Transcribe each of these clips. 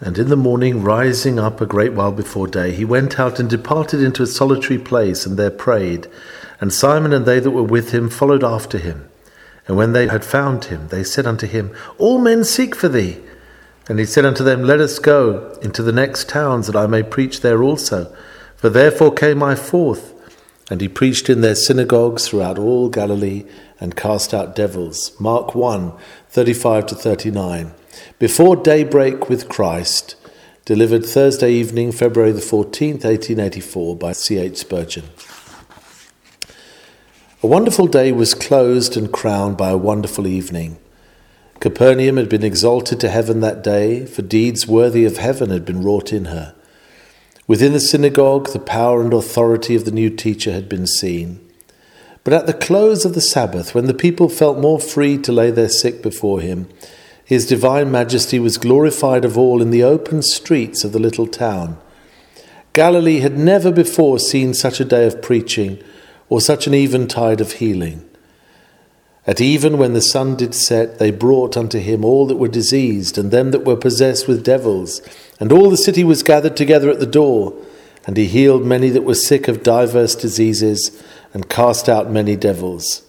And in the morning, rising up a great while before day, he went out and departed into a solitary place, and there prayed. And Simon and they that were with him followed after him. And when they had found him, they said unto him, All men seek for thee. And he said unto them, Let us go into the next towns, that I may preach there also. For therefore came I forth. And he preached in their synagogues throughout all Galilee, and cast out devils. Mark 1 35 to 39. Before Daybreak with Christ, delivered Thursday evening, February the 14th, 1884, by C.H. Spurgeon. A wonderful day was closed and crowned by a wonderful evening. Capernaum had been exalted to heaven that day, for deeds worthy of heaven had been wrought in her. Within the synagogue, the power and authority of the new teacher had been seen. But at the close of the Sabbath, when the people felt more free to lay their sick before him, his divine majesty was glorified of all in the open streets of the little town. Galilee had never before seen such a day of preaching or such an eventide of healing. At even when the sun did set, they brought unto him all that were diseased, and them that were possessed with devils, and all the city was gathered together at the door. And he healed many that were sick of divers diseases, and cast out many devils.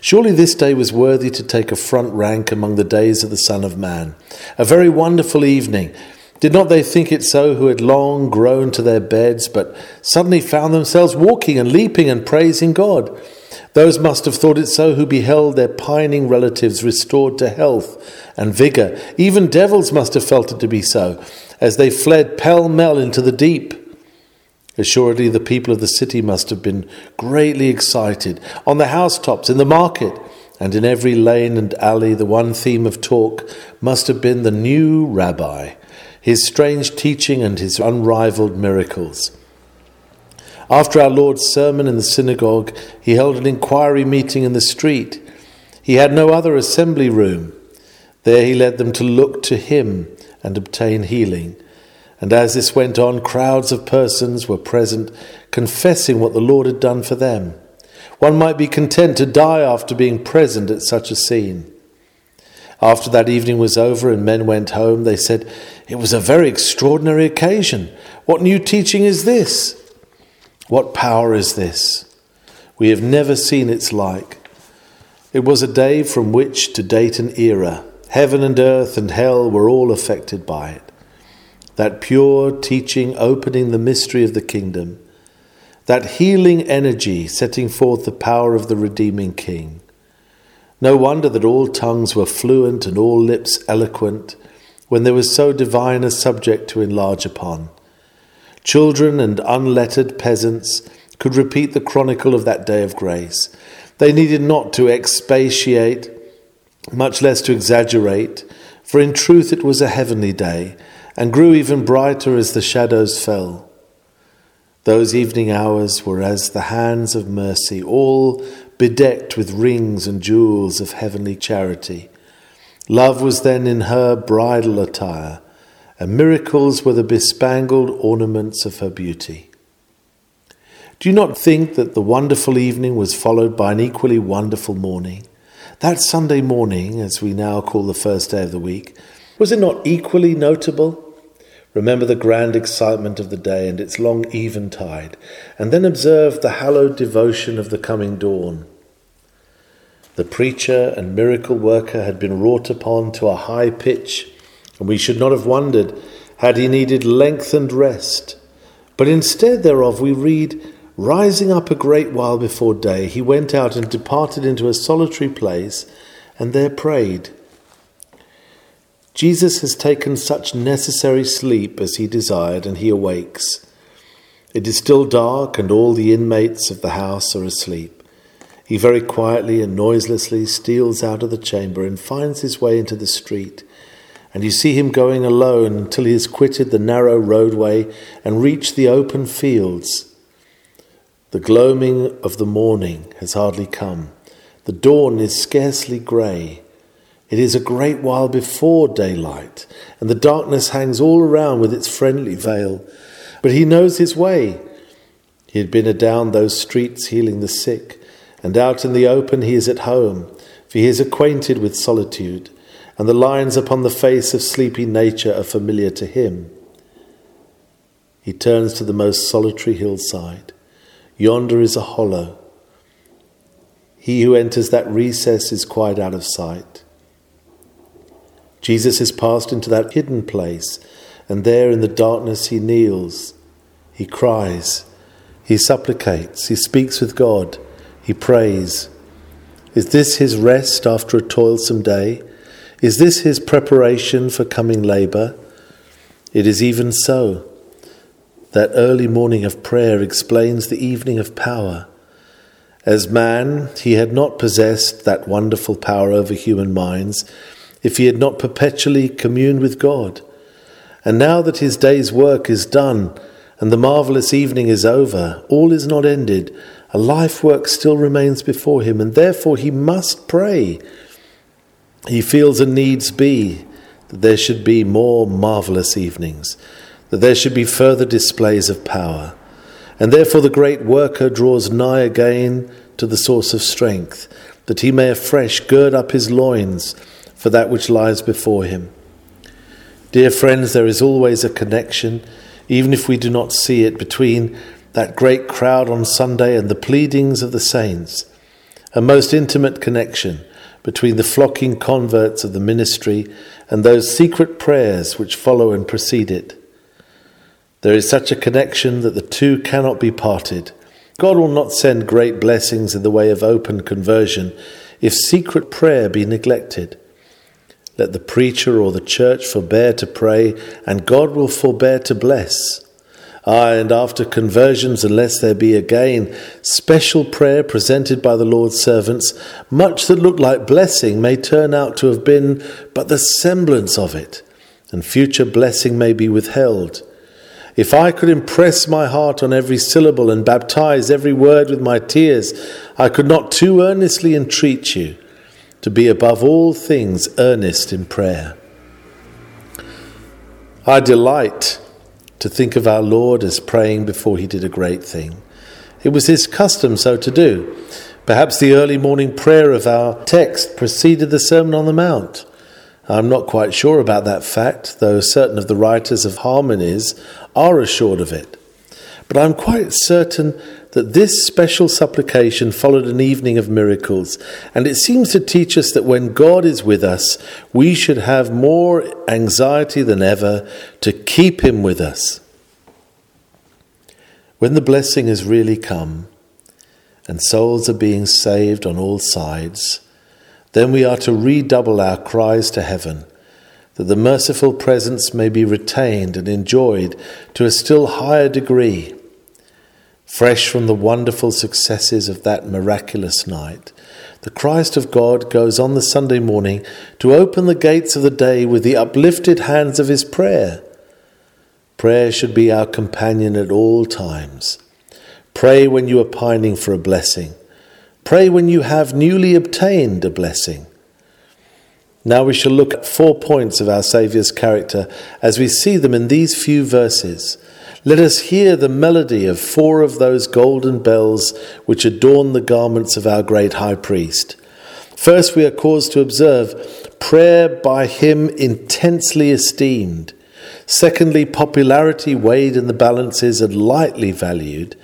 Surely this day was worthy to take a front rank among the days of the Son of Man. A very wonderful evening. Did not they think it so who had long grown to their beds, but suddenly found themselves walking and leaping and praising God? Those must have thought it so who beheld their pining relatives restored to health and vigour. Even devils must have felt it to be so, as they fled pell mell into the deep. Assuredly, the people of the city must have been greatly excited. On the housetops, in the market, and in every lane and alley, the one theme of talk must have been the new rabbi, his strange teaching and his unrivaled miracles. After our Lord's sermon in the synagogue, he held an inquiry meeting in the street. He had no other assembly room. There he led them to look to him and obtain healing. And as this went on, crowds of persons were present, confessing what the Lord had done for them. One might be content to die after being present at such a scene. After that evening was over and men went home, they said, It was a very extraordinary occasion. What new teaching is this? What power is this? We have never seen its like. It was a day from which to date an era. Heaven and earth and hell were all affected by it that pure teaching opening the mystery of the kingdom, that healing energy setting forth the power of the redeeming King. No wonder that all tongues were fluent and all lips eloquent when there was so divine a subject to enlarge upon. Children and unlettered peasants could repeat the chronicle of that day of grace. They needed not to expatiate, much less to exaggerate, for in truth it was a heavenly day and grew even brighter as the shadows fell. Those evening hours were as the hands of mercy, all bedecked with rings and jewels of heavenly charity. Love was then in her bridal attire, and miracles were the bespangled ornaments of her beauty. Do you not think that the wonderful evening was followed by an equally wonderful morning? That Sunday morning, as we now call the first day of the week, was it not equally notable? Remember the grand excitement of the day and its long eventide, and then observe the hallowed devotion of the coming dawn. The preacher and miracle worker had been wrought upon to a high pitch, and we should not have wondered had he needed lengthened rest. But instead thereof, we read, Rising up a great while before day, he went out and departed into a solitary place, and there prayed. Jesus has taken such necessary sleep as he desired, and he awakes. It is still dark, and all the inmates of the house are asleep. He very quietly and noiselessly steals out of the chamber and finds his way into the street. And you see him going alone until he has quitted the narrow roadway and reached the open fields. The gloaming of the morning has hardly come. The dawn is scarcely grey. It is a great while before daylight, and the darkness hangs all around with its friendly veil. But he knows his way. He had been adown those streets healing the sick, and out in the open he is at home, for he is acquainted with solitude. and the lines upon the face of sleepy nature are familiar to him. He turns to the most solitary hillside. Yonder is a hollow. He who enters that recess is quite out of sight. Jesus has passed into that hidden place, and there in the darkness he kneels. He cries. He supplicates. He speaks with God. He prays. Is this his rest after a toilsome day? Is this his preparation for coming labour? It is even so. That early morning of prayer explains the evening of power. As man, he had not possessed that wonderful power over human minds if he had not perpetually communed with God. And now that his day's work is done and the marvellous evening is over, all is not ended. A life work still remains before him, and therefore he must pray. He feels and needs be that there should be more marvellous evenings, that there should be further displays of power. And therefore the great worker draws nigh again to the source of strength, that he may afresh gird up his loins for that which lies before him. Dear friends, there is always a connection, even if we do not see it, between that great crowd on Sunday and the pleadings of the saints, a most intimate connection between the flocking converts of the ministry and those secret prayers which follow and precede it. There is such a connection that the two cannot be parted. God will not send great blessings in the way of open conversion if secret prayer be neglected. Let the preacher or the church forbear to pray, and God will forbear to bless. Aye, and after conversions, unless there be again special prayer presented by the Lord's servants, much that looked like blessing may turn out to have been but the semblance of it, and future blessing may be withheld. If I could impress my heart on every syllable and baptize every word with my tears, I could not too earnestly entreat you to be above all things earnest in prayer. I delight to think of our Lord as praying before he did a great thing. It was his custom so to do. Perhaps the early morning prayer of our text preceded the Sermon on the Mount. I'm not quite sure about that fact, though certain of the writers of harmonies are assured of it. But I'm quite certain that this special supplication followed an evening of miracles, and it seems to teach us that when God is with us, we should have more anxiety than ever to keep Him with us. When the blessing has really come, and souls are being saved on all sides, then we are to redouble our cries to heaven, that the merciful presence may be retained and enjoyed to a still higher degree. Fresh from the wonderful successes of that miraculous night, the Christ of God goes on the Sunday morning to open the gates of the day with the uplifted hands of his prayer. Prayer should be our companion at all times. Pray when you are pining for a blessing. Pray when you have newly obtained a blessing. Now we shall look at four points of our Saviour's character as we see them in these few verses. Let us hear the melody of four of those golden bells which adorn the garments of our great high priest. First, we are caused to observe prayer by him intensely esteemed. Secondly, popularity weighed in the balances and lightly valued.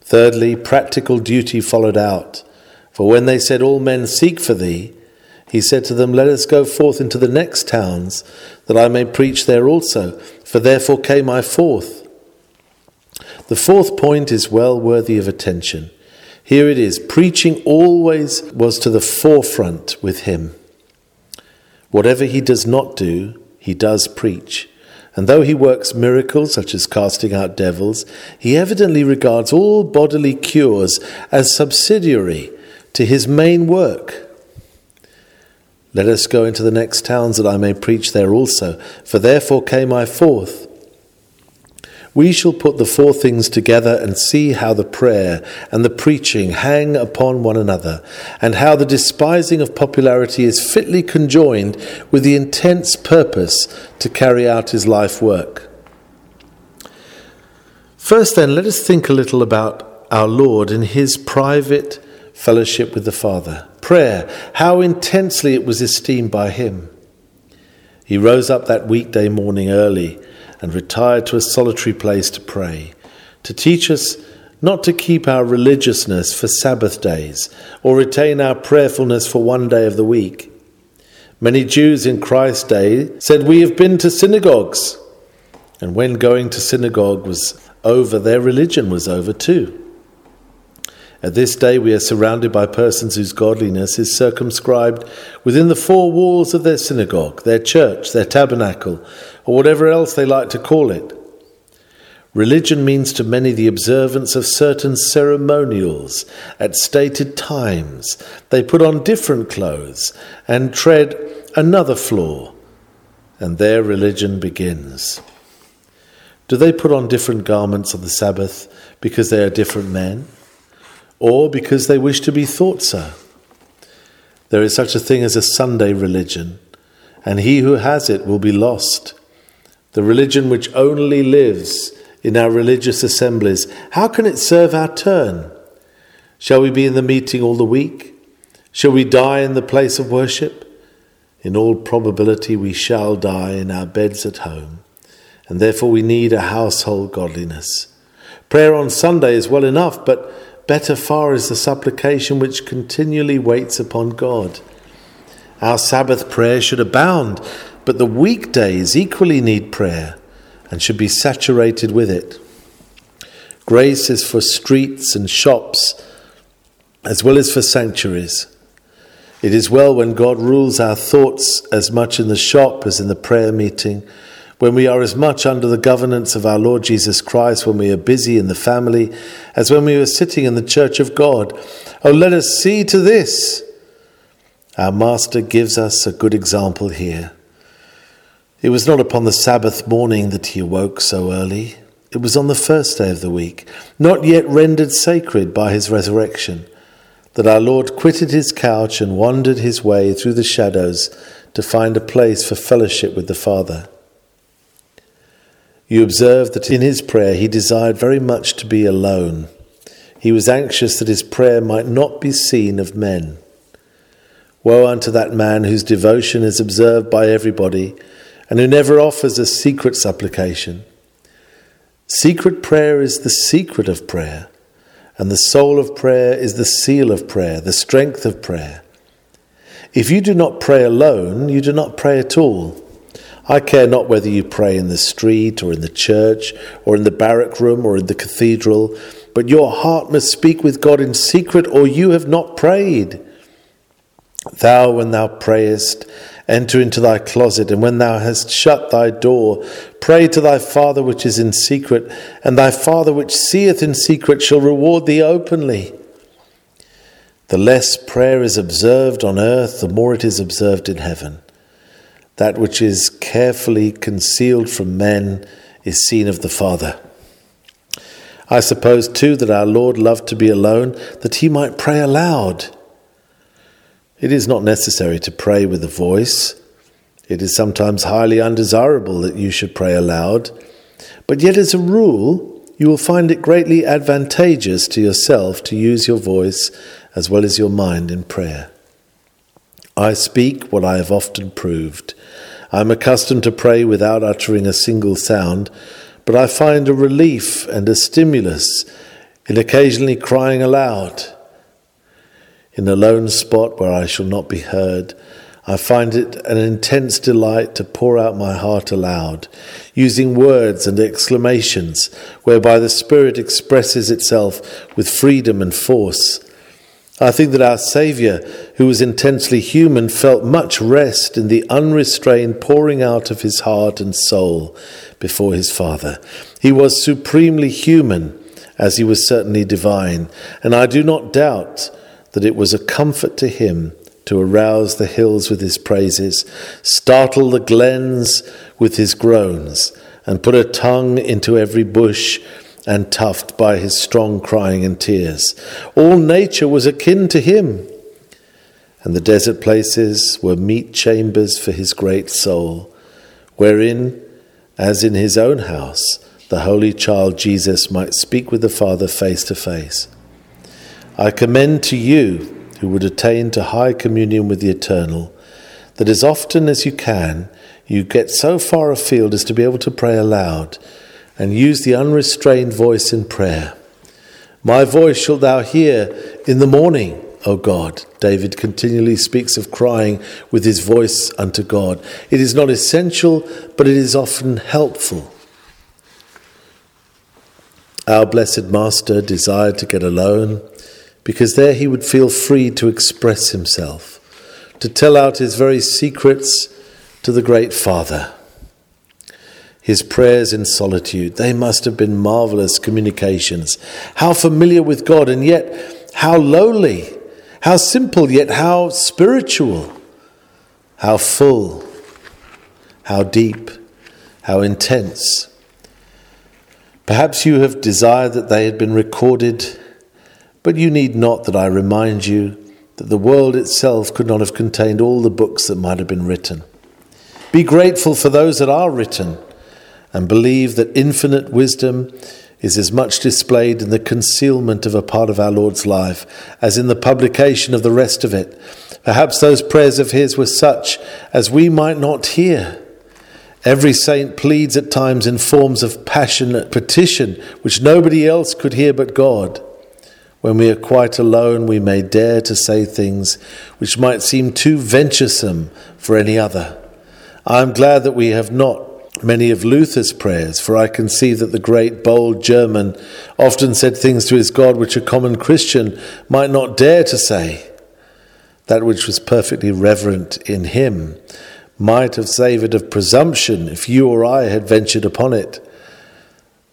Thirdly, practical duty followed out. For when they said, All men seek for thee, he said to them, Let us go forth into the next towns, that I may preach there also, for therefore came I forth. The fourth point is well worthy of attention. Here it is preaching always was to the forefront with him. Whatever he does not do, he does preach. And though he works miracles such as casting out devils, he evidently regards all bodily cures as subsidiary to his main work. Let us go into the next towns that I may preach there also, for therefore came I forth. We shall put the four things together and see how the prayer and the preaching hang upon one another, and how the despising of popularity is fitly conjoined with the intense purpose to carry out his life work. First, then, let us think a little about our Lord in his private fellowship with the Father. Prayer, how intensely it was esteemed by him. He rose up that weekday morning early and retired to a solitary place to pray, to teach us not to keep our religiousness for Sabbath days or retain our prayerfulness for one day of the week. Many Jews in Christ's day said, We have been to synagogues. And when going to synagogue was over, their religion was over too. At this day, we are surrounded by persons whose godliness is circumscribed within the four walls of their synagogue, their church, their tabernacle, or whatever else they like to call it. Religion means to many the observance of certain ceremonials at stated times. They put on different clothes and tread another floor, and their religion begins. Do they put on different garments on the Sabbath because they are different men? Or because they wish to be thought so. There is such a thing as a Sunday religion, and he who has it will be lost. The religion which only lives in our religious assemblies, how can it serve our turn? Shall we be in the meeting all the week? Shall we die in the place of worship? In all probability, we shall die in our beds at home, and therefore we need a household godliness. Prayer on Sunday is well enough, but Better far is the supplication which continually waits upon God. Our Sabbath prayer should abound, but the weekdays equally need prayer and should be saturated with it. Grace is for streets and shops as well as for sanctuaries. It is well when God rules our thoughts as much in the shop as in the prayer meeting when we are as much under the governance of our Lord Jesus Christ, when we are busy in the family, as when we are sitting in the church of God. Oh, let us see to this. Our Master gives us a good example here. It was not upon the Sabbath morning that he awoke so early. It was on the first day of the week, not yet rendered sacred by his resurrection, that our Lord quitted his couch and wandered his way through the shadows to find a place for fellowship with the Father. You observe that in his prayer he desired very much to be alone. He was anxious that his prayer might not be seen of men. Woe unto that man whose devotion is observed by everybody and who never offers a secret supplication. Secret prayer is the secret of prayer, and the soul of prayer is the seal of prayer, the strength of prayer. If you do not pray alone, you do not pray at all. I care not whether you pray in the street or in the church or in the barrack room or in the cathedral, but your heart must speak with God in secret, or you have not prayed. Thou, when thou prayest, enter into thy closet, and when thou hast shut thy door, pray to thy Father which is in secret, and thy Father which seeth in secret shall reward thee openly. The less prayer is observed on earth, the more it is observed in heaven. That which is carefully concealed from men is seen of the Father. I suppose, too, that our Lord loved to be alone, that he might pray aloud. It is not necessary to pray with a voice. It is sometimes highly undesirable that you should pray aloud. But yet, as a rule, you will find it greatly advantageous to yourself to use your voice as well as your mind in prayer. I speak what I have often proved. I am accustomed to pray without uttering a single sound, but I find a relief and a stimulus in occasionally crying aloud. In a lone spot where I shall not be heard, I find it an intense delight to pour out my heart aloud, using words and exclamations whereby the Spirit expresses itself with freedom and force. I think that our Saviour, who was intensely human, felt much rest in the unrestrained pouring out of his heart and soul before his Father. He was supremely human, as he was certainly divine, and I do not doubt that it was a comfort to him to arouse the hills with his praises, startle the glens with his groans, and put a tongue into every bush and tuft by his strong crying and tears. All nature was akin to him, and the desert places were meet chambers for his great soul, wherein, as in his own house, the Holy Child Jesus might speak with the Father face to face. I commend to you, who would attain to high communion with the Eternal, that as often as you can, you get so far afield as to be able to pray aloud and use the unrestrained voice in prayer. My voice shalt thou hear in the morning, O God. David continually speaks of crying with his voice unto God. It is not essential, but it is often helpful. Our blessed Master desired to get alone because there he would feel free to express himself, to tell out his very secrets to the great Father. His prayers in solitude, they must have been marvelous communications. How familiar with God, and yet how lowly, how simple, yet how spiritual, how full, how deep, how intense. Perhaps you have desired that they had been recorded but you need not that I remind you that the world itself could not have contained all the books that might have been written. Be grateful for those that are written, and believe that infinite wisdom is as much displayed in the concealment of a part of our Lord's life as in the publication of the rest of it. Perhaps those prayers of His were such as we might not hear. Every saint pleads at times in forms of passionate petition which nobody else could hear but God. When we are quite alone, we may dare to say things which might seem too venturesome for any other. I am glad that we have not many of Luther's prayers, for I can see that the great, bold German often said things to his God which a common Christian might not dare to say. That which was perfectly reverent in him might have savoured of presumption if you or I had ventured upon it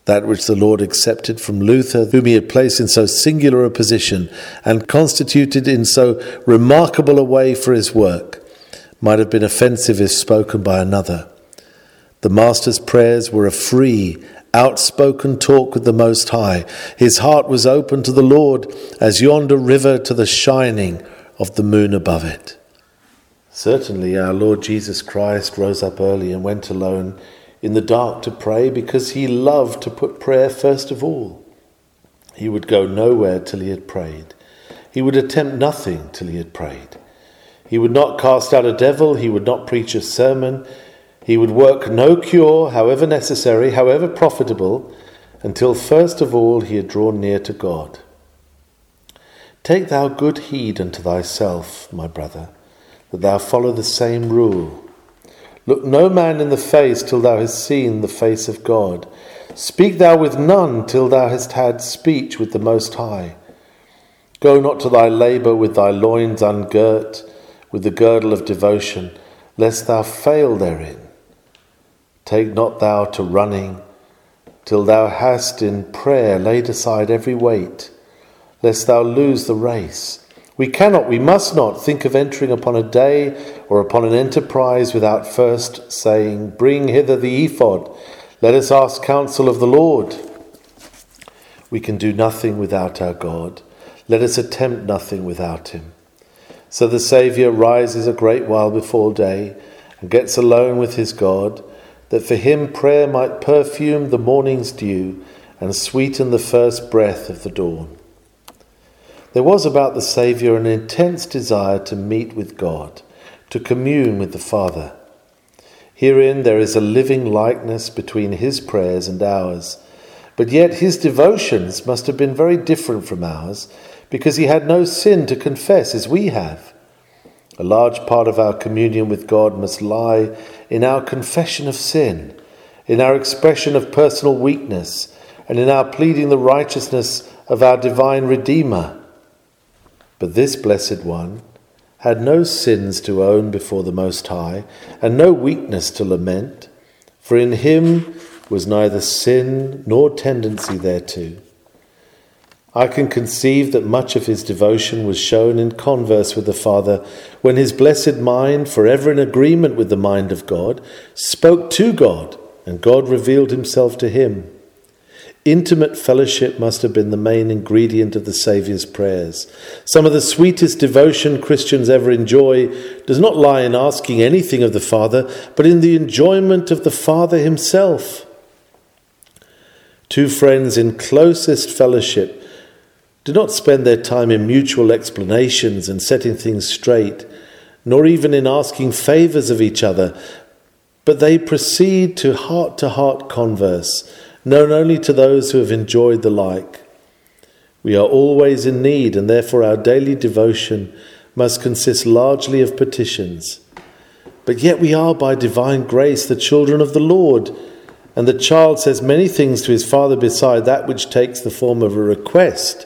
that which the Lord accepted from Luther, whom he had placed in so singular a position and constituted in so remarkable a way for his work, might have been offensive if spoken by another. The Master's prayers were a free, outspoken talk with the Most High. His heart was open to the Lord as yonder river to the shining of the moon above it. Certainly, our Lord Jesus Christ rose up early and went alone in the dark to pray because he loved to put prayer first of all. He would go nowhere till he had prayed. He would attempt nothing till he had prayed. He would not cast out a devil. He would not preach a sermon. He would work no cure, however necessary, however profitable, until first of all he had drawn near to God. Take thou good heed unto thyself, my brother, that thou follow the same rule Look no man in the face till thou hast seen the face of God. Speak thou with none till thou hast had speech with the Most High. Go not to thy labour with thy loins ungirt, with the girdle of devotion, lest thou fail therein. Take not thou to running till thou hast in prayer laid aside every weight, lest thou lose the race. We cannot, we must not think of entering upon a day or upon an enterprise without first saying, Bring hither the ephod, let us ask counsel of the Lord. We can do nothing without our God. Let us attempt nothing without him. So the Saviour rises a great while before day and gets alone with his God, that for him prayer might perfume the morning's dew and sweeten the first breath of the dawn. There was about the Saviour an intense desire to meet with God, to commune with the Father. Herein there is a living likeness between his prayers and ours, but yet his devotions must have been very different from ours, because he had no sin to confess as we have. A large part of our communion with God must lie in our confession of sin, in our expression of personal weakness, and in our pleading the righteousness of our divine Redeemer. But this blessed one had no sins to own before the Most High, and no weakness to lament, for in him was neither sin nor tendency thereto. I can conceive that much of his devotion was shown in converse with the Father, when his blessed mind, forever in agreement with the mind of God, spoke to God, and God revealed himself to him. Intimate fellowship must have been the main ingredient of the Saviour's prayers. Some of the sweetest devotion Christians ever enjoy does not lie in asking anything of the Father, but in the enjoyment of the Father Himself. Two friends in closest fellowship do not spend their time in mutual explanations and setting things straight, nor even in asking favours of each other, but they proceed to heart to heart converse, known only to those who have enjoyed the like. We are always in need, and therefore our daily devotion must consist largely of petitions. But yet we are by divine grace the children of the Lord, and the child says many things to his father beside that which takes the form of a request.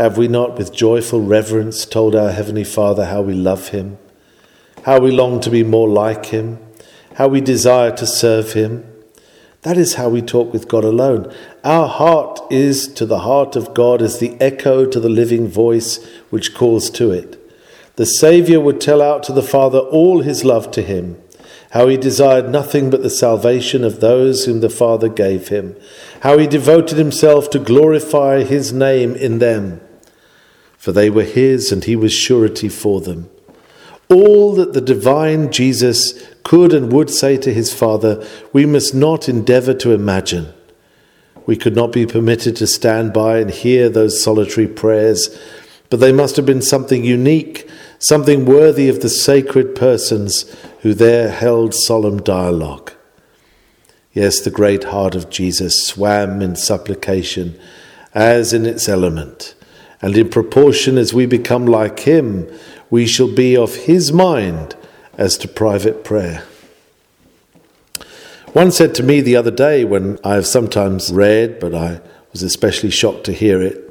Have we not with joyful reverence told our Heavenly Father how we love Him, how we long to be more like Him, how we desire to serve Him? That is how we talk with God alone. Our heart is to the heart of God as the echo to the living voice which calls to it. The Saviour would tell out to the Father all his love to him, how he desired nothing but the salvation of those whom the Father gave him, how he devoted himself to glorify his name in them, for they were his and he was surety for them. All that the divine Jesus could and would say to his Father, we must not endeavour to imagine. We could not be permitted to stand by and hear those solitary prayers, but they must have been something unique, something worthy of the sacred persons who there held solemn dialogue. Yes, the great heart of Jesus swam in supplication as in its element, and in proportion as we become like him, we shall be of his mind as to private prayer. One said to me the other day when I have sometimes read, but I was especially shocked to hear it.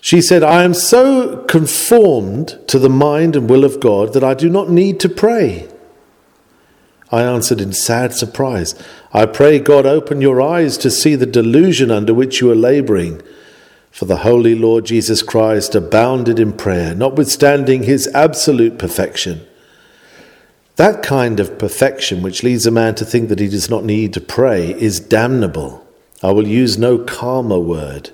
She said, I am so conformed to the mind and will of God that I do not need to pray. I answered in sad surprise, I pray God open your eyes to see the delusion under which you are laboring. For the Holy Lord Jesus Christ abounded in prayer, notwithstanding his absolute perfection. That kind of perfection, which leads a man to think that he does not need to pray, is damnable. I will use no calmer word.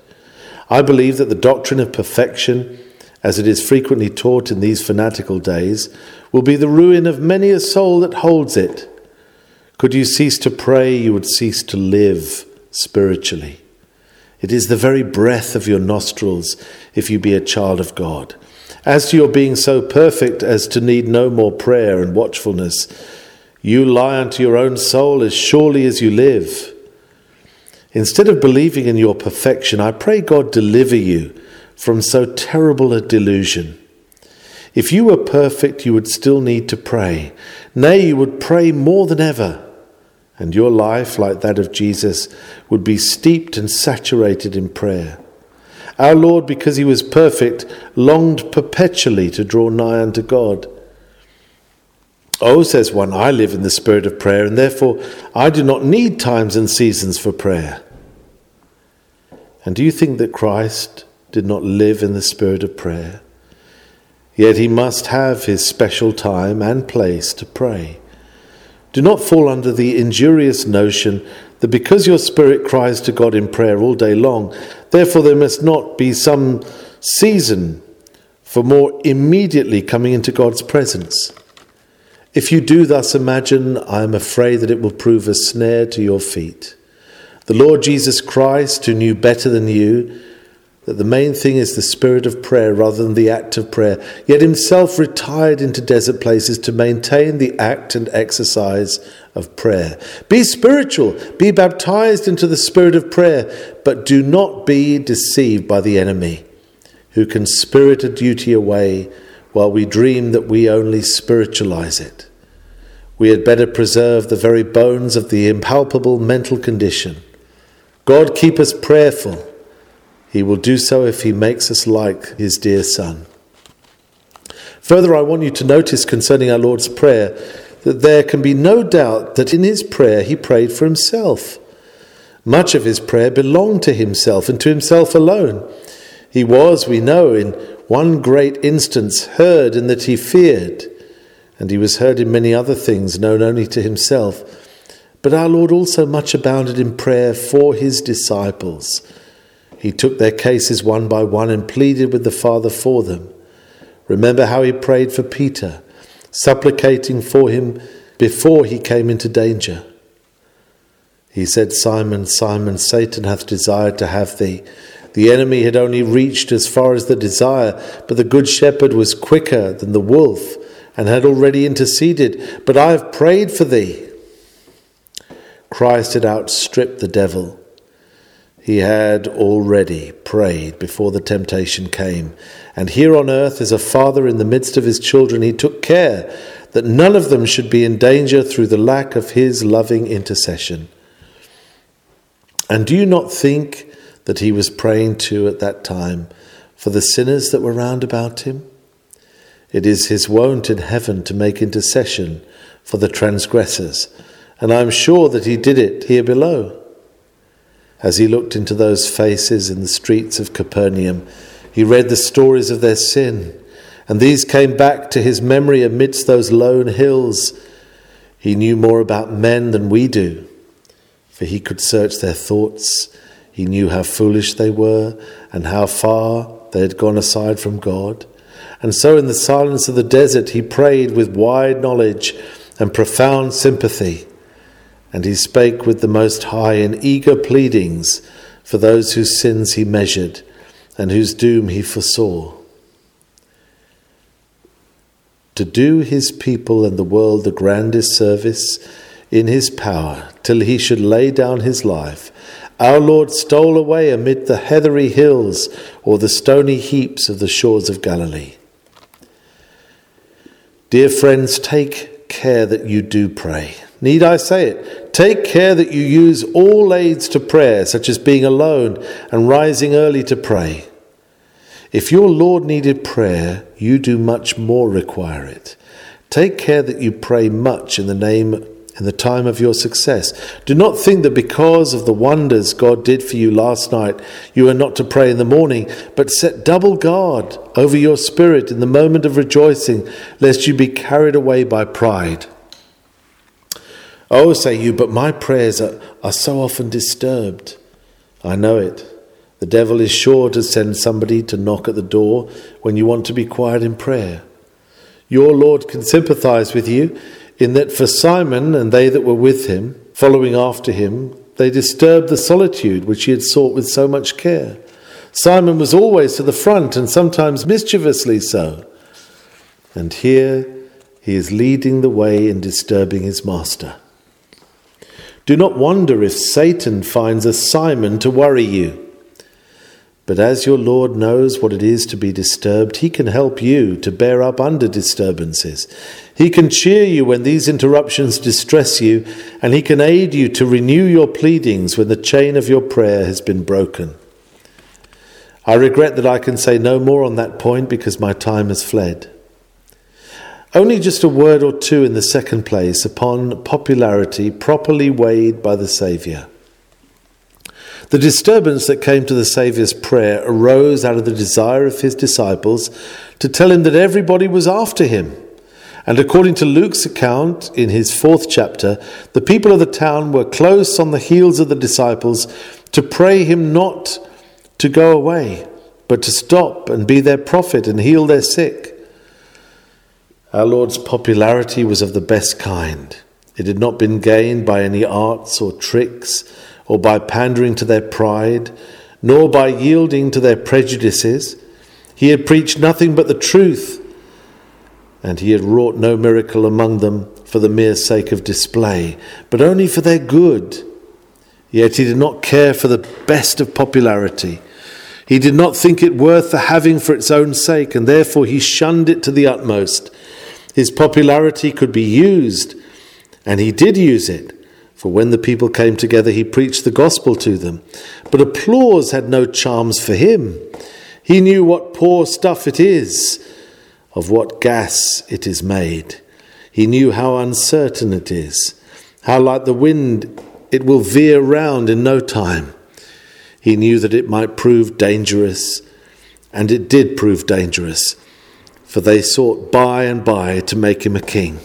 I believe that the doctrine of perfection, as it is frequently taught in these fanatical days, will be the ruin of many a soul that holds it. Could you cease to pray, you would cease to live spiritually. It is the very breath of your nostrils if you be a child of God. As to your being so perfect as to need no more prayer and watchfulness, you lie unto your own soul as surely as you live. Instead of believing in your perfection, I pray God deliver you from so terrible a delusion. If you were perfect, you would still need to pray. Nay, you would pray more than ever. And your life, like that of Jesus, would be steeped and saturated in prayer. Our Lord, because he was perfect, longed perpetually to draw nigh unto God. Oh, says one, I live in the spirit of prayer, and therefore I do not need times and seasons for prayer. And do you think that Christ did not live in the spirit of prayer? Yet he must have his special time and place to pray. Do not fall under the injurious notion that because your spirit cries to God in prayer all day long, therefore there must not be some season for more immediately coming into God's presence. If you do thus imagine, I am afraid that it will prove a snare to your feet. The Lord Jesus Christ, who knew better than you, that the main thing is the spirit of prayer rather than the act of prayer, yet himself retired into desert places to maintain the act and exercise of prayer. Be spiritual, be baptized into the spirit of prayer, but do not be deceived by the enemy, who can spirit a duty away while we dream that we only spiritualize it. We had better preserve the very bones of the impalpable mental condition. God keep us prayerful he will do so if he makes us like his dear Son. Further, I want you to notice concerning our Lord's Prayer that there can be no doubt that in his prayer he prayed for himself. Much of his prayer belonged to himself and to himself alone. He was, we know, in one great instance heard in that he feared, and he was heard in many other things known only to himself. But our Lord also much abounded in prayer for his disciples he took their cases one by one and pleaded with the Father for them. Remember how he prayed for Peter, supplicating for him before he came into danger. He said, Simon, Simon, Satan hath desired to have thee. The enemy had only reached as far as the desire, but the good shepherd was quicker than the wolf and had already interceded, but I have prayed for thee. Christ had outstripped the devil. He had already prayed before the temptation came. And here on earth, as a father in the midst of his children, he took care that none of them should be in danger through the lack of his loving intercession. And do you not think that he was praying too at that time for the sinners that were round about him? It is his wont in heaven to make intercession for the transgressors, and I am sure that he did it here below. As he looked into those faces in the streets of Capernaum, he read the stories of their sin, and these came back to his memory amidst those lone hills. He knew more about men than we do, for he could search their thoughts. He knew how foolish they were and how far they had gone aside from God. And so, in the silence of the desert, he prayed with wide knowledge and profound sympathy. And he spake with the Most High in eager pleadings for those whose sins he measured and whose doom he foresaw. To do his people and the world the grandest service in his power, till he should lay down his life, our Lord stole away amid the heathery hills or the stony heaps of the shores of Galilee. Dear friends, take care that you do pray. Need I say it? Take care that you use all aids to prayer, such as being alone and rising early to pray. If your Lord needed prayer, you do much more require it. Take care that you pray much in the name in the time of your success. Do not think that because of the wonders God did for you last night, you are not to pray in the morning, but set double guard over your spirit in the moment of rejoicing, lest you be carried away by pride. Oh, say you, but my prayers are, are so often disturbed. I know it. The devil is sure to send somebody to knock at the door when you want to be quiet in prayer. Your Lord can sympathize with you in that for Simon and they that were with him, following after him, they disturbed the solitude which he had sought with so much care. Simon was always to the front and sometimes mischievously so. And here he is leading the way in disturbing his master. Do not wonder if Satan finds a Simon to worry you. But as your Lord knows what it is to be disturbed, He can help you to bear up under disturbances. He can cheer you when these interruptions distress you, and He can aid you to renew your pleadings when the chain of your prayer has been broken. I regret that I can say no more on that point because my time has fled. Only just a word or two in the second place upon popularity properly weighed by the Saviour. The disturbance that came to the Saviour's prayer arose out of the desire of his disciples to tell him that everybody was after him. And according to Luke's account in his fourth chapter, the people of the town were close on the heels of the disciples to pray him not to go away, but to stop and be their prophet and heal their sick. Our Lord's popularity was of the best kind. It had not been gained by any arts or tricks or by pandering to their pride, nor by yielding to their prejudices. He had preached nothing but the truth, and he had wrought no miracle among them for the mere sake of display, but only for their good. Yet he did not care for the best of popularity. He did not think it worth the having for its own sake, and therefore he shunned it to the utmost. His popularity could be used, and he did use it for when the people came together, he preached the gospel to them. But applause had no charms for him. He knew what poor stuff it is, of what gas it is made. He knew how uncertain it is, how like the wind it will veer round in no time. He knew that it might prove dangerous, and it did prove dangerous, for they sought by and by to make him a king.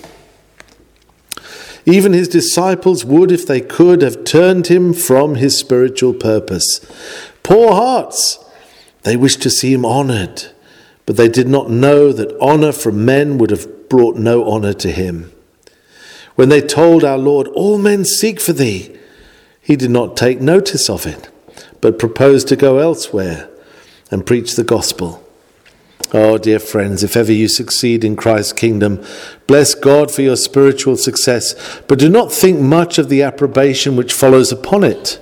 Even his disciples would, if they could, have turned him from his spiritual purpose. Poor hearts! They wished to see him honored, but they did not know that honor from men would have brought no honor to him. When they told our Lord, All men seek for thee, he did not take notice of it, but proposed to go elsewhere and preach the gospel. Oh, dear friends, if ever you succeed in Christ's kingdom, bless God for your spiritual success, but do not think much of the approbation which follows upon it.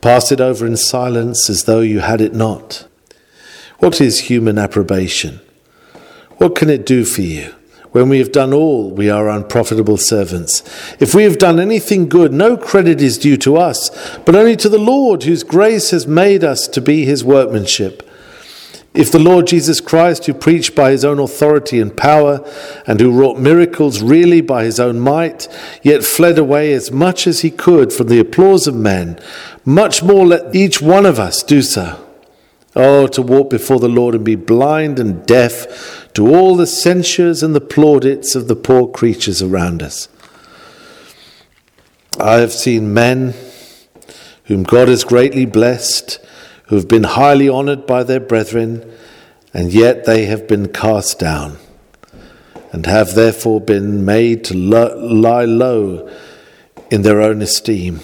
Pass it over in silence as though you had it not. What is human approbation? What can it do for you? When we have done all, we are unprofitable servants. If we have done anything good, no credit is due to us, but only to the Lord, whose grace has made us to be his workmanship. If the Lord Jesus Christ, who preached by his own authority and power, and who wrought miracles really by his own might, yet fled away as much as he could from the applause of men, much more let each one of us do so. Oh, to walk before the Lord and be blind and deaf to all the censures and the plaudits of the poor creatures around us. I have seen men whom God has greatly blessed who have been highly honored by their brethren, and yet they have been cast down, and have therefore been made to lie low in their own esteem.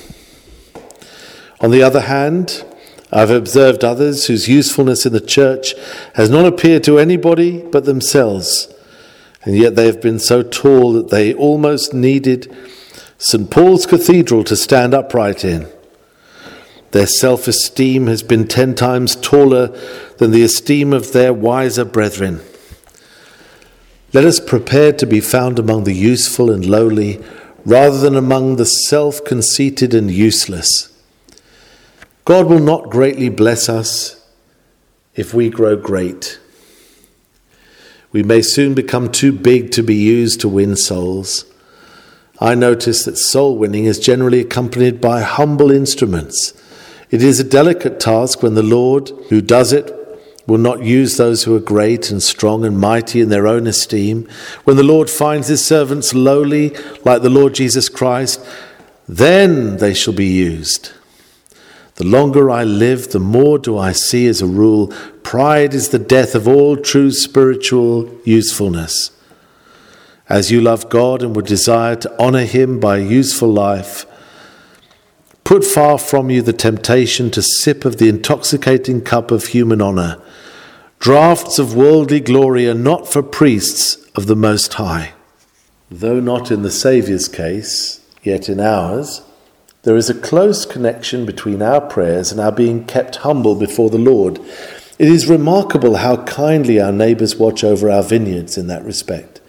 On the other hand, I've observed others whose usefulness in the church has not appeared to anybody but themselves, and yet they have been so tall that they almost needed St. Paul's Cathedral to stand upright in. Their self esteem has been ten times taller than the esteem of their wiser brethren. Let us prepare to be found among the useful and lowly rather than among the self conceited and useless. God will not greatly bless us if we grow great. We may soon become too big to be used to win souls. I notice that soul winning is generally accompanied by humble instruments it is a delicate task when the Lord, who does it, will not use those who are great and strong and mighty in their own esteem. When the Lord finds his servants lowly, like the Lord Jesus Christ, then they shall be used. The longer I live, the more do I see as a rule pride is the death of all true spiritual usefulness. As you love God and would desire to honor him by a useful life, Put far from you the temptation to sip of the intoxicating cup of human honor. Draughts of worldly glory are not for priests of the Most High. Though not in the Saviour's case, yet in ours, there is a close connection between our prayers and our being kept humble before the Lord. It is remarkable how kindly our neighbours watch over our vineyards in that respect.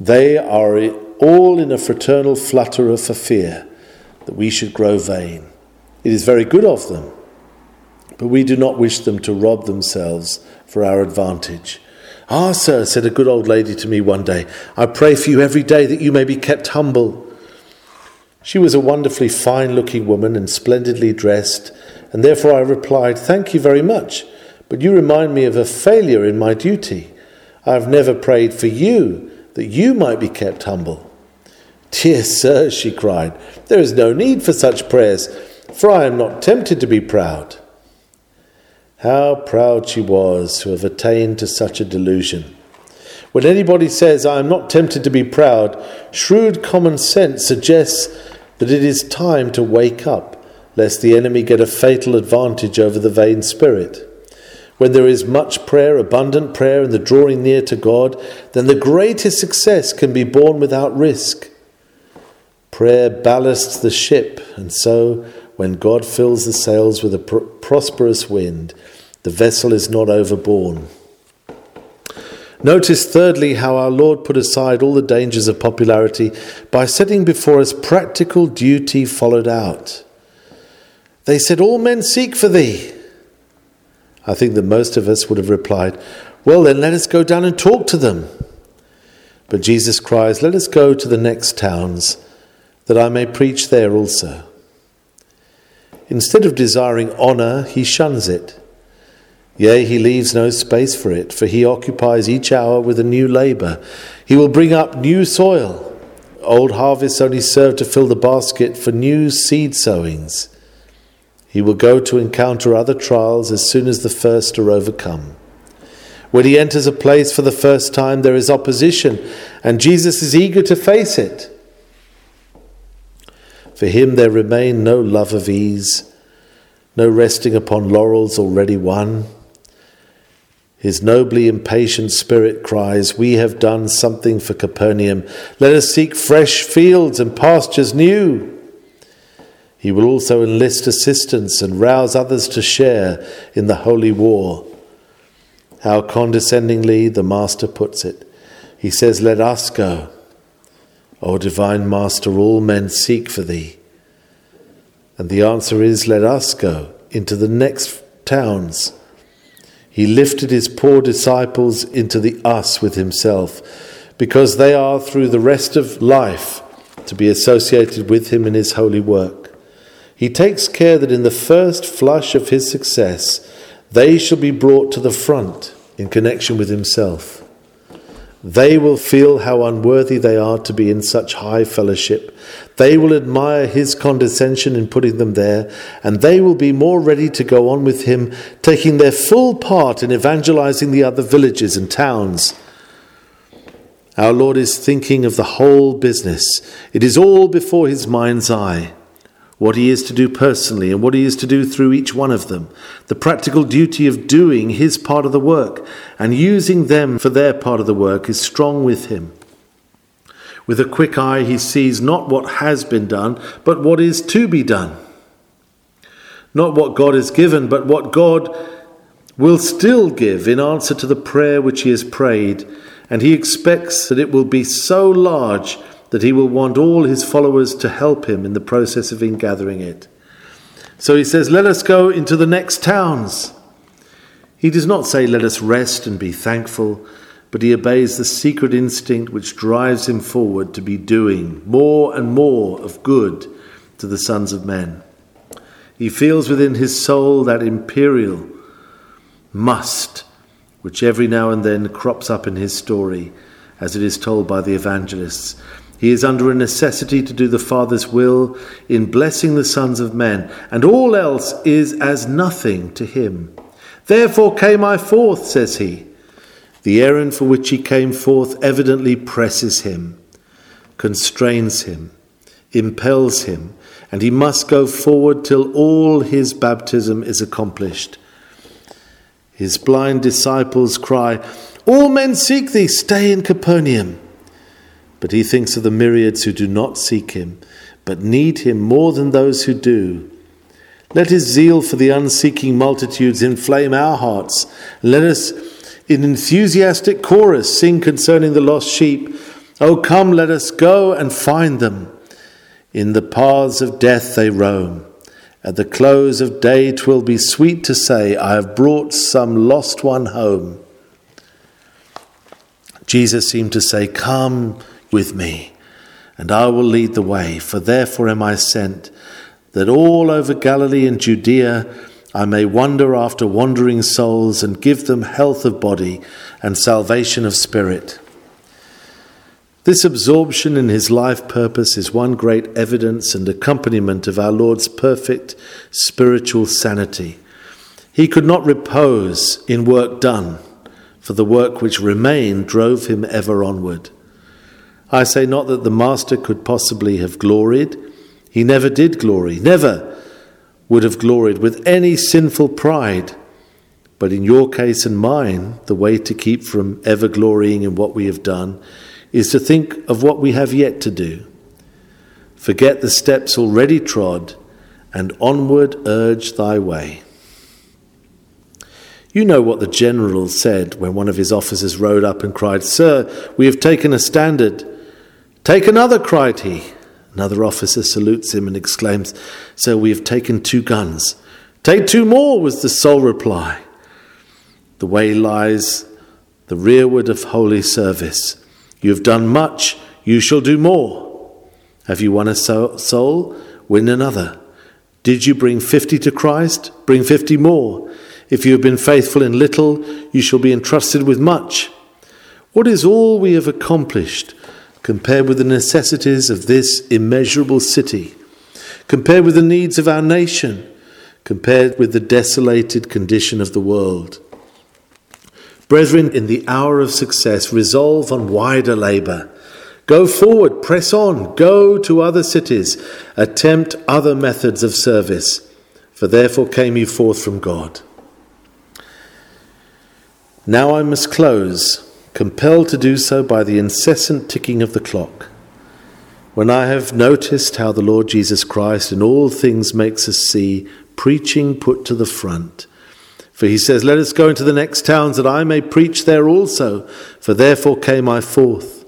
They are all in a fraternal flutter for fear that we should grow vain. It is very good of them, but we do not wish them to rob themselves for our advantage. Ah, sir, said a good old lady to me one day, I pray for you every day that you may be kept humble. She was a wonderfully fine looking woman and splendidly dressed, and therefore I replied, Thank you very much, but you remind me of a failure in my duty. I have never prayed for you that you might be kept humble. Dear sir, she cried, there is no need for such prayers, for I am not tempted to be proud. How proud she was to have attained to such a delusion. When anybody says, I am not tempted to be proud, shrewd common sense suggests that it is time to wake up, lest the enemy get a fatal advantage over the vain spirit. When there is much prayer, abundant prayer, and the drawing near to God, then the greatest success can be borne without risk. Prayer ballasts the ship, and so, when God fills the sails with a pr- prosperous wind, the vessel is not overborne. Notice, thirdly, how our Lord put aside all the dangers of popularity by setting before us practical duty followed out. They said, All men seek for thee. I think that most of us would have replied, Well, then let us go down and talk to them. But Jesus cries, Let us go to the next towns that I may preach there also. Instead of desiring honour, he shuns it. Yea, he leaves no space for it, for he occupies each hour with a new labour. He will bring up new soil. Old harvests only serve to fill the basket for new seed sowings. He will go to encounter other trials as soon as the first are overcome. When he enters a place for the first time, there is opposition, and Jesus is eager to face it. For him there remained no love of ease, no resting upon laurels already won. His nobly impatient spirit cries, We have done something for Capernaum. Let us seek fresh fields and pastures new. He will also enlist assistance and rouse others to share in the holy war. How condescendingly the Master puts it. He says, Let us go. O divine Master, all men seek for thee. And the answer is, Let us go into the next towns he lifted his poor disciples into the us with himself, because they are through the rest of life to be associated with him in his holy work. He takes care that in the first flush of his success, they shall be brought to the front in connection with himself. They will feel how unworthy they are to be in such high fellowship. They will admire his condescension in putting them there, and they will be more ready to go on with him, taking their full part in evangelizing the other villages and towns. Our Lord is thinking of the whole business. It is all before his mind's eye what he is to do personally and what he is to do through each one of them, the practical duty of doing his part of the work and using them for their part of the work is strong with him. With a quick eye, he sees not what has been done, but what is to be done. Not what God has given, but what God will still give in answer to the prayer which he has prayed, and he expects that it will be so large that he will want all his followers to help him in the process of ingathering it. So he says, Let us go into the next towns. He does not say, Let us rest and be thankful, but he obeys the secret instinct which drives him forward to be doing more and more of good to the sons of men. He feels within his soul that imperial must, which every now and then crops up in his story, as it is told by the evangelists. He is under a necessity to do the Father's will in blessing the sons of men, and all else is as nothing to him. Therefore came I forth, says he. The errand for which he came forth evidently presses him, constrains him, impels him, and he must go forward till all his baptism is accomplished. His blind disciples cry, All men seek thee, stay in Capernaum. But he thinks of the myriads who do not seek him, but need him more than those who do. Let his zeal for the unseeking multitudes inflame our hearts. Let us, in enthusiastic chorus, sing concerning the lost sheep. Oh, come, let us go and find them. In the paths of death they roam. At the close of day, twill be sweet to say, I have brought some lost one home. Jesus seemed to say, Come, with me, and I will lead the way, for therefore am I sent, that all over Galilee and Judea I may wander after wandering souls and give them health of body and salvation of spirit. This absorption in his life purpose is one great evidence and accompaniment of our Lord's perfect spiritual sanity. He could not repose in work done, for the work which remained drove him ever onward. I say not that the Master could possibly have gloried. He never did glory, never would have gloried with any sinful pride. But in your case and mine, the way to keep from ever glorying in what we have done is to think of what we have yet to do. Forget the steps already trod and onward urge thy way. You know what the general said when one of his officers rode up and cried, Sir, we have taken a standard. Take another, cried he. Another officer salutes him and exclaims, So we have taken two guns. Take two more, was the sole reply. The way lies the rearward of holy service. You have done much, you shall do more. Have you won a soul? Win another. Did you bring fifty to Christ? Bring fifty more. If you have been faithful in little, you shall be entrusted with much. What is all we have accomplished? Compared with the necessities of this immeasurable city, compared with the needs of our nation, compared with the desolated condition of the world. Brethren, in the hour of success, resolve on wider labour. Go forward, press on, go to other cities, attempt other methods of service, for therefore came you forth from God. Now I must close, compelled to do so by the incessant ticking of the clock. When I have noticed how the Lord Jesus Christ in all things makes us see preaching put to the front, for he says, Let us go into the next towns that I may preach there also, for therefore came I forth.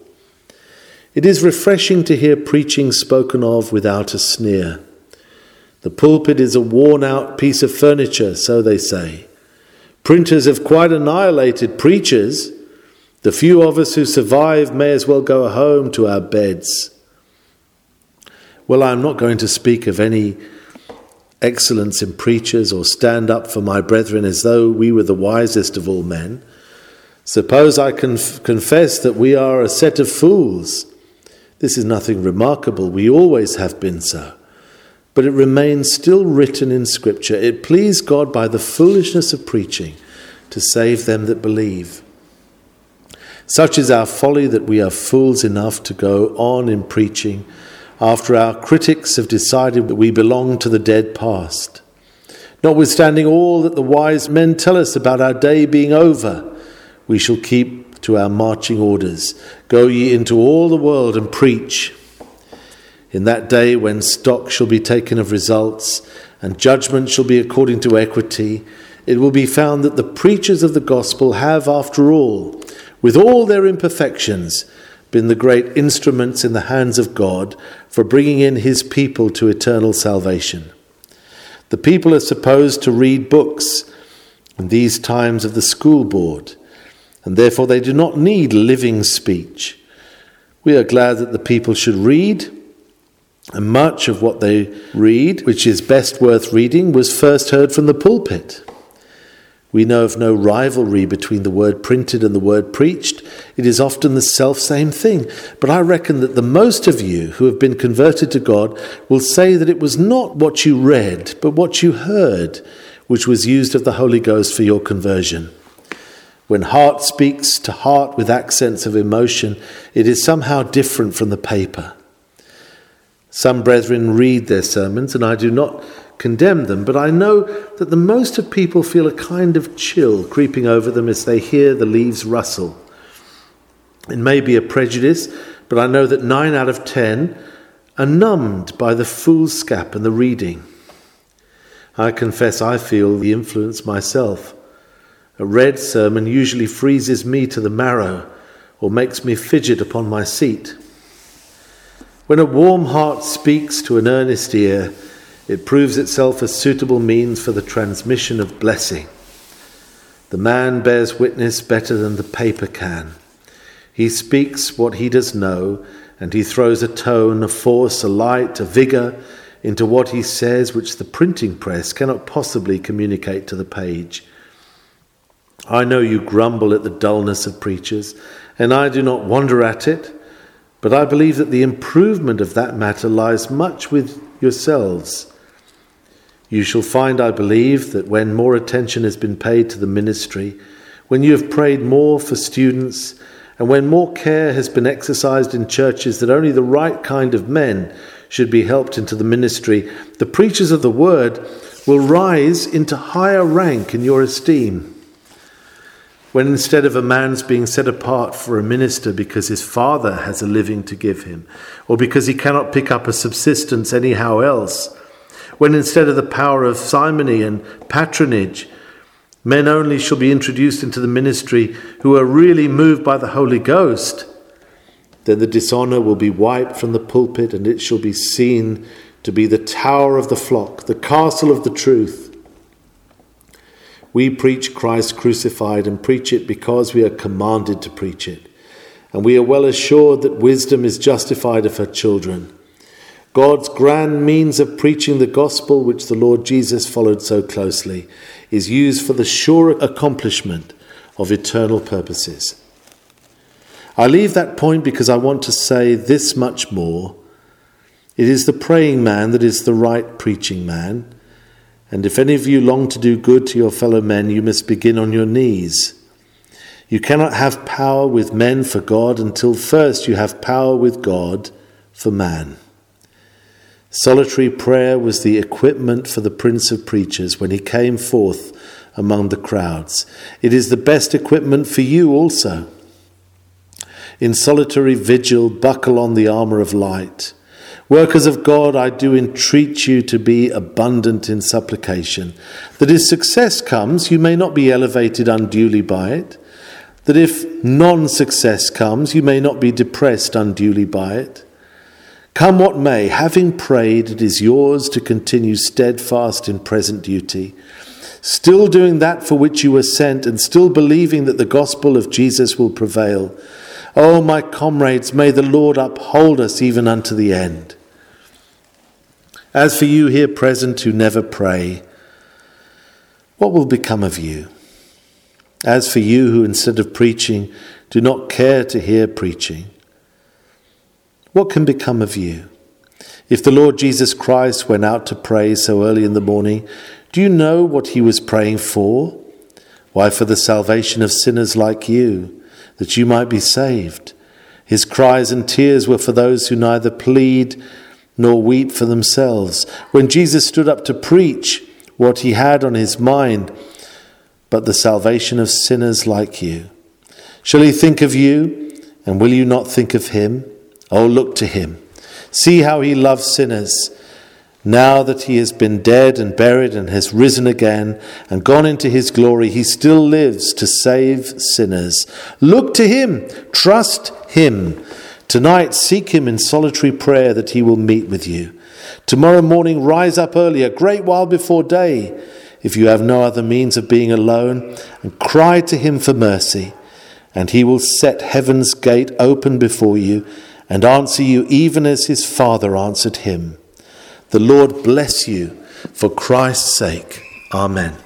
It is refreshing to hear preaching spoken of without a sneer. The pulpit is a worn out piece of furniture, so they say. Printers have quite annihilated preachers. The few of us who survive may as well go home to our beds. Well, I'm not going to speak of any excellence in preachers or stand up for my brethren as though we were the wisest of all men. Suppose I conf- confess that we are a set of fools. This is nothing remarkable, we always have been so but it remains still written in Scripture. It pleased God by the foolishness of preaching to save them that believe. Such is our folly that we are fools enough to go on in preaching after our critics have decided that we belong to the dead past. Notwithstanding all that the wise men tell us about our day being over, we shall keep to our marching orders. Go ye into all the world and preach. In that day, when stock shall be taken of results, and judgment shall be according to equity, it will be found that the preachers of the gospel have, after all, with all their imperfections, been the great instruments in the hands of God for bringing in his people to eternal salvation. The people are supposed to read books in these times of the school board, and therefore they do not need living speech. We are glad that the people should read and much of what they read, which is best worth reading, was first heard from the pulpit. We know of no rivalry between the word printed and the word preached. It is often the self same thing. But I reckon that the most of you who have been converted to God will say that it was not what you read, but what you heard, which was used of the Holy Ghost for your conversion. When heart speaks to heart with accents of emotion, it is somehow different from the paper. Some brethren read their sermons, and I do not condemn them, but I know that the most of people feel a kind of chill creeping over them as they hear the leaves rustle. It may be a prejudice, but I know that nine out of ten are numbed by the foolscap and the reading. I confess I feel the influence myself. A read sermon usually freezes me to the marrow or makes me fidget upon my seat. When a warm heart speaks to an earnest ear, it proves itself a suitable means for the transmission of blessing. The man bears witness better than the paper can. He speaks what he does know, and he throws a tone, a force, a light, a vigour into what he says which the printing press cannot possibly communicate to the page. I know you grumble at the dullness of preachers, and I do not wonder at it. But I believe that the improvement of that matter lies much with yourselves. You shall find, I believe, that when more attention has been paid to the ministry, when you have prayed more for students, and when more care has been exercised in churches that only the right kind of men should be helped into the ministry, the preachers of the word will rise into higher rank in your esteem. When instead of a man's being set apart for a minister because his father has a living to give him, or because he cannot pick up a subsistence anyhow else, when instead of the power of simony and patronage, men only shall be introduced into the ministry who are really moved by the Holy Ghost, then the dishonour will be wiped from the pulpit and it shall be seen to be the tower of the flock, the castle of the truth we preach Christ crucified and preach it because we are commanded to preach it. And we are well assured that wisdom is justified of her children. God's grand means of preaching the gospel, which the Lord Jesus followed so closely, is used for the sure accomplishment of eternal purposes. I leave that point because I want to say this much more. It is the praying man that is the right preaching man. And if any of you long to do good to your fellow men, you must begin on your knees. You cannot have power with men for God until first you have power with God for man. Solitary prayer was the equipment for the Prince of Preachers when he came forth among the crowds. It is the best equipment for you also. In solitary vigil, buckle on the armour of light. Workers of God, I do entreat you to be abundant in supplication, that if success comes, you may not be elevated unduly by it, that if non success comes, you may not be depressed unduly by it. Come what may, having prayed, it is yours to continue steadfast in present duty, still doing that for which you were sent, and still believing that the gospel of Jesus will prevail. Oh, my comrades, may the Lord uphold us even unto the end. As for you here present who never pray, what will become of you? As for you who, instead of preaching, do not care to hear preaching, what can become of you? If the Lord Jesus Christ went out to pray so early in the morning, do you know what he was praying for? Why, for the salvation of sinners like you, that you might be saved. His cries and tears were for those who neither plead nor weep for themselves. When Jesus stood up to preach what he had on his mind, but the salvation of sinners like you. Shall he think of you, and will you not think of him? Oh, look to him. See how he loves sinners. Now that he has been dead and buried and has risen again and gone into his glory, he still lives to save sinners. Look to him, trust him. Tonight, seek him in solitary prayer that he will meet with you. Tomorrow morning, rise up early, a great while before day, if you have no other means of being alone, and cry to him for mercy, and he will set heaven's gate open before you and answer you even as his Father answered him. The Lord bless you for Christ's sake. Amen.